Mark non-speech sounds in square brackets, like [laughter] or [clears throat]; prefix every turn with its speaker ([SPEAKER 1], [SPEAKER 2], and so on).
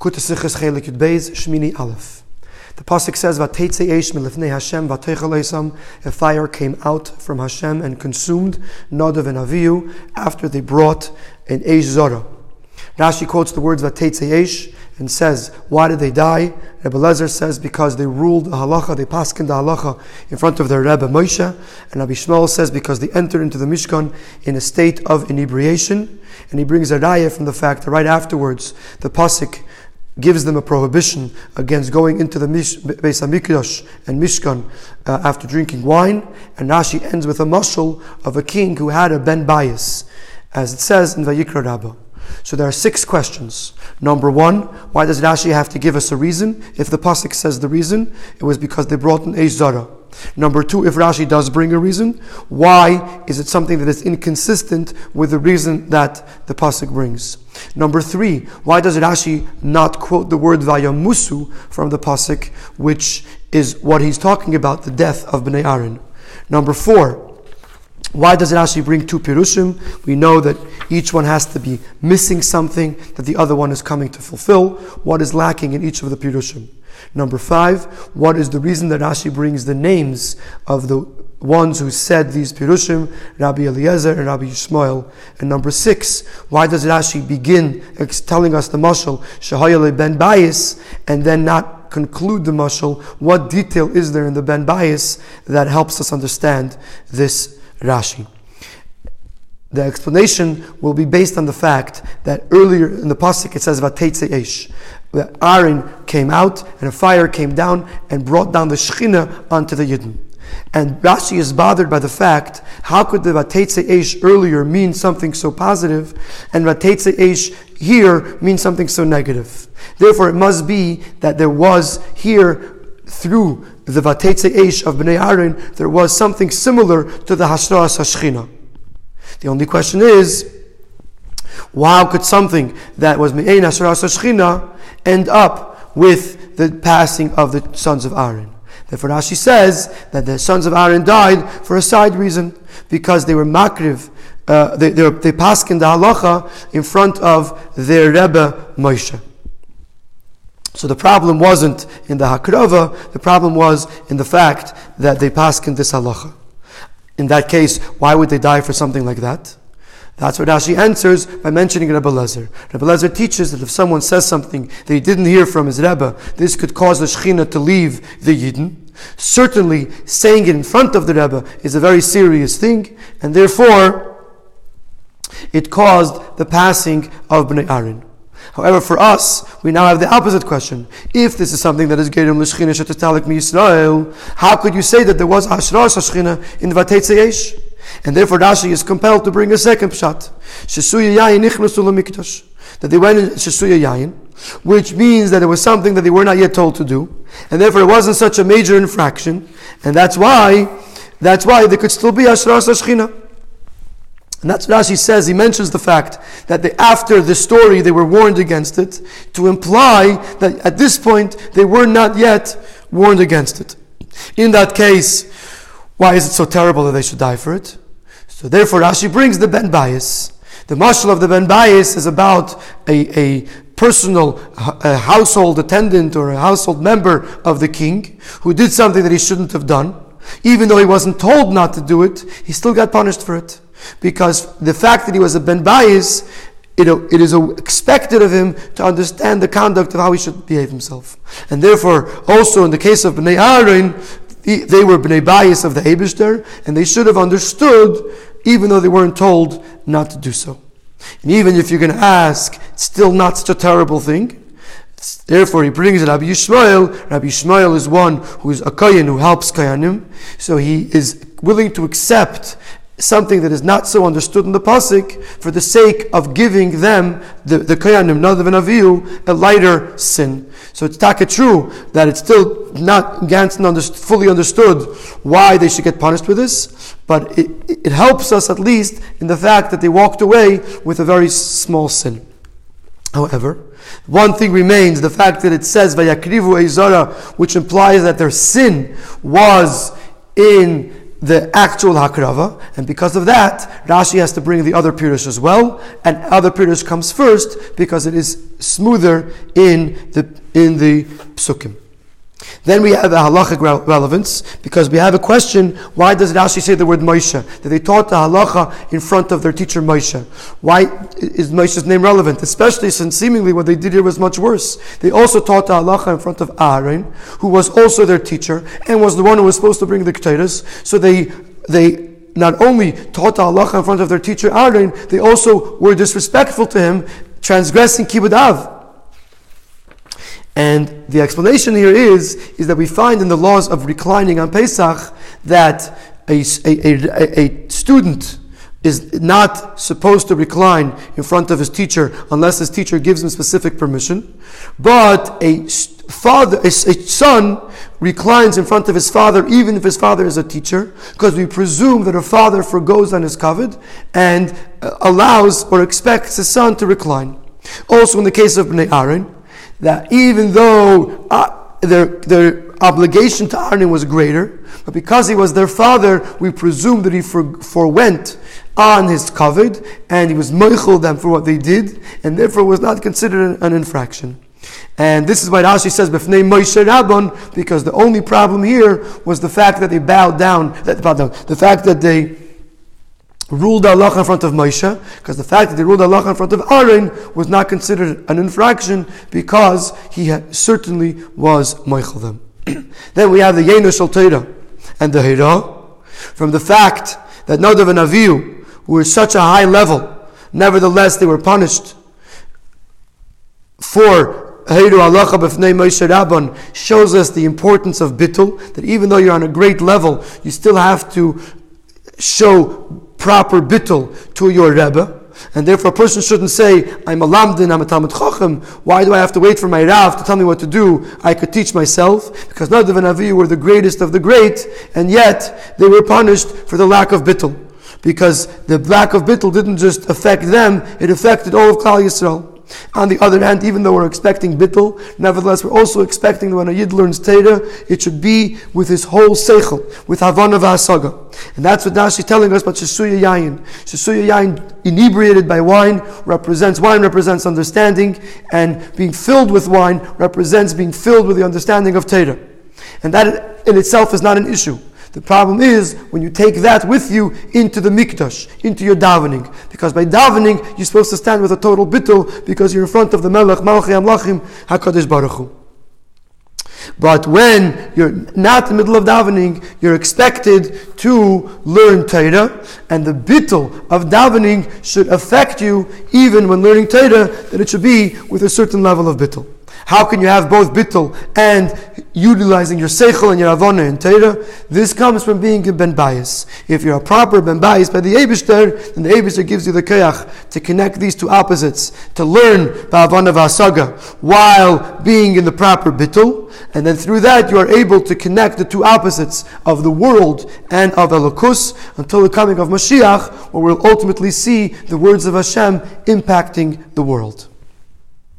[SPEAKER 1] The pasuk says, "Vateitze eish milifnei Hashem vateichel A fire came out from Hashem and consumed Nadav and Avihu after they brought an eish zara. Rashi quotes the words "Vateitze eish and says, why did they die? Rebbe Lezer says because they ruled the halacha, they paskin the halacha in front of their Rebbe Moshe. And Rabbi Yishmael says because they entered into the Mishkan in a state of inebriation. And he brings a raya from the fact that right afterwards, the pasuk gives them a prohibition against going into the Mish, Beis HaMikdash and Mishkan uh, after drinking wine. And Rashi ends with a mashal of a king who had a ben bayis, as it says in Vayikra Rabbah. So there are six questions. Number one, why does Rashi have to give us a reason? If the pasuk says the reason, it was because they brought an Eish. Number two, if Rashi does bring a reason, why is it something that is inconsistent with the reason that the pasuk brings? Number three, why does Rashi not quote the word Vayamusu from the pasuk, which is what he's talking about, the death of Bnei Aaron? Number four, why does Rashi bring two pirushim? We know that each one has to be missing something that the other one is coming to fulfill. What is lacking in each of the pirushim? Number five, what is the reason that Rashi brings the names of the ones who said these pirushim, Rabbi Eliezer and Rabbi Yishmael? And number six, why does Rashi begin telling us the mashal Shahayale ben Bayis and then not conclude the mashal? What detail is there in the ben Bayis that helps us understand this Rashi? The explanation will be based on the fact that earlier in the pasuk it says "Vateitze Eish." That Aaron came out and a fire came down and brought down the Shechina onto the Yidden. And Rashi is bothered by the fact, how could the Vatetze Eish earlier mean something so positive, and Vatetze Eish here mean something so negative? Therefore, it must be that there was here, through the Vatetze Eish of Bnei Aaron, there was something similar to the Hashras Hashchina. The only question is, how could something that was Me'ein Hashras Hashchina end up with the passing of the sons of Aaron. Therefore, Rashi says that the sons of Aaron died for a side reason, because they were makriv, uh, they, they, they passed in the halacha in front of their Rebbe Moshe. So the problem wasn't in the hakrava, the problem was in the fact that they passed in this halacha. In that case, why would they die for something like that? That's what Rashi answers by mentioning Rebbe Lezer. Rebbe Lezer teaches that if someone says something that he didn't hear from his Rebbe, this could cause the Shechina to leave the Yidden. Certainly, saying it in front of the Rebbe is a very serious thing, and therefore, it caused the passing of Bnei Aaron. However, for us, we now have the opposite question. If this is something that is Gerim L'Shchina Shetetalik Mi Yisrael, how could you say that there was Ashras HaShchina in the Vatetze Eish? And therefore Rashi is compelled to bring a second pshat. That they went in Shesuya yayin, which means that it was something that they were not yet told to do. And therefore it wasn't such a major infraction. And that's why, that's why they could still be Ashras Ashchina. And that's what Rashi says. He mentions the fact that they, after the story they were warned against it, to imply that at this point they were not yet warned against it. In that case, why is it so terrible that they should die for it? So therefore, Rashi brings the Ben Bayis. The mashal of the Ben Bayis is about a, a personal a household attendant or a household member of the king who did something that he shouldn't have done. Even though he wasn't told not to do it, he still got punished for it. Because the fact that he was a Ben Bayis, it, it is expected of him to understand the conduct of how he should behave himself. And therefore, also in the case of Bnei Aaron, they were Bnei Bayis of the Eibishter, and they should have understood, even though they weren't told not to do so. And even if you're going to ask, it's still not such a terrible thing. Therefore, he brings Rabbi Yishmael. Rabbi Yishmael is one who is a Kayan who helps Kayanim. So he is willing to accept something that is not so understood in the pasuk for the sake of giving them the the koyanim nadav and avihu a lighter sin. So it's taka true that it's still not Ganson fully understood why they should get punished with this, but it, it helps us at least in the fact that they walked away with a very small sin. However, one thing remains the fact that it says Vayakrivu Eish Zara, which implies that their sin was in the actual Hakrava, and because of that, Rashi has to bring the other Pirush as well, and other Pirush comes first because it is smoother in the in the Psukim. Then we have a halachic relevance because we have a question: Why does Rashi say the word Moshe? That they taught the halacha in front of their teacher Moshe. Why is Moshe's name relevant? Especially since seemingly what they did here was much worse. They also taught the halacha in front of Aaron, who was also their teacher and was the one who was supposed to bring the ketores. So they they not only taught the halacha in front of their teacher Aaron, they also were disrespectful to him, transgressing kibbud av. And the explanation here is, is that we find in the laws of reclining on Pesach that a, a, a, a student is not supposed to recline in front of his teacher unless his teacher gives him specific permission. But a father, a, son reclines in front of his father, even if his father is a teacher, because we presume that a father forgoes on his kavod and uh, allows or expects his son to recline. Also, in the case of Bnei Aaron, that even though uh, their, their obligation to Aaron was greater, but because he was their father, we presume that he for, forewent on his kavod and he was moichel them for what they did, and therefore was not considered an, infraction. And this is why Rashi says B'fnei Moshe Rabban, because the only problem here was the fact that they bowed down, that, pardon, the fact that they ruled Allah in front of Moshe, because the fact that they ruled Allah in front of Aaron was not considered an infraction because he certainly was Moichel them. [clears throat] then we have the Yenush al and the Hira, from the fact that Nadav and Avihu were such a high level, nevertheless they were punished for Heiru Alacha B'fnei Moshe Rabban shows us the importance of bittul, that even though you're on a great level, you still have to show proper bittul to your Rebbe. And therefore, a person shouldn't say, I'm a lamdan, I'm a Talmud Chacham. Why do I have to wait for my Rav to tell me what to do? I could teach myself. Because Nadav and Avi were the greatest of the great, and yet they were punished for the lack of bittul. Because the lack of bittul didn't just affect them, it affected all of Klal Yisrael. On the other hand, even though we're expecting bittul, nevertheless we're also expecting that when a yid learns Torah, it should be with his whole seichel, with havana v'asaga. And that's what Rashi is telling us about Shasuya Yayin. Shasuya Yayin, inebriated by wine, represents, wine represents understanding, and being filled with wine represents being filled with the understanding of Torah. And that in itself is not an issue. The problem is when you take that with you into the mikdash, into your davening. Because by davening, you're supposed to stand with a total bittul because you're in front of the Melech, Malchei HaMelachim, HaKadosh Baruch Hu. But when you're not in the middle of davening, you're expected to learn Torah, and the bittul of davening should affect you even when learning Torah, that it should be with a certain level of bittul. How can you have both bittul and utilizing your seichel and your havana in Torah? This comes from being a ben bayis. If you're a proper ben bayis by the Eibishter, then the Eibishter gives you the koach to connect these two opposites, to learn ba'avona v'asaga while being in the proper bittul, and then through that you are able to connect the two opposites of the world and of Elokus until the coming of Mashiach, where we'll ultimately see the words of Hashem impacting the world.